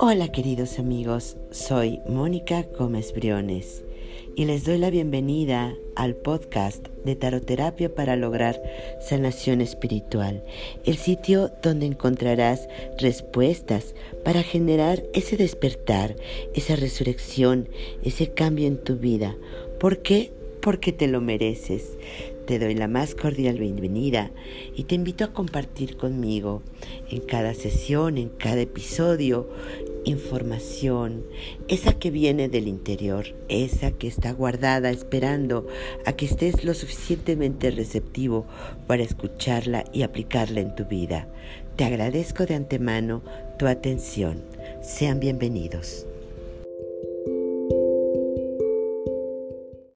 Hola queridos amigos, soy Mónica Gómez Briones y les doy la bienvenida al podcast de Taroterapia para lograr sanación espiritual, el sitio donde encontrarás respuestas para generar ese despertar, esa resurrección, ese cambio en tu vida. ¿Por qué? Porque te lo mereces. Te doy la más cordial bienvenida y te invito a compartir conmigo en cada sesión, en cada episodio, información, esa que viene del interior, esa que está guardada esperando a que estés lo suficientemente receptivo para escucharla y aplicarla en tu vida. Te agradezco de antemano tu atención. Sean bienvenidos.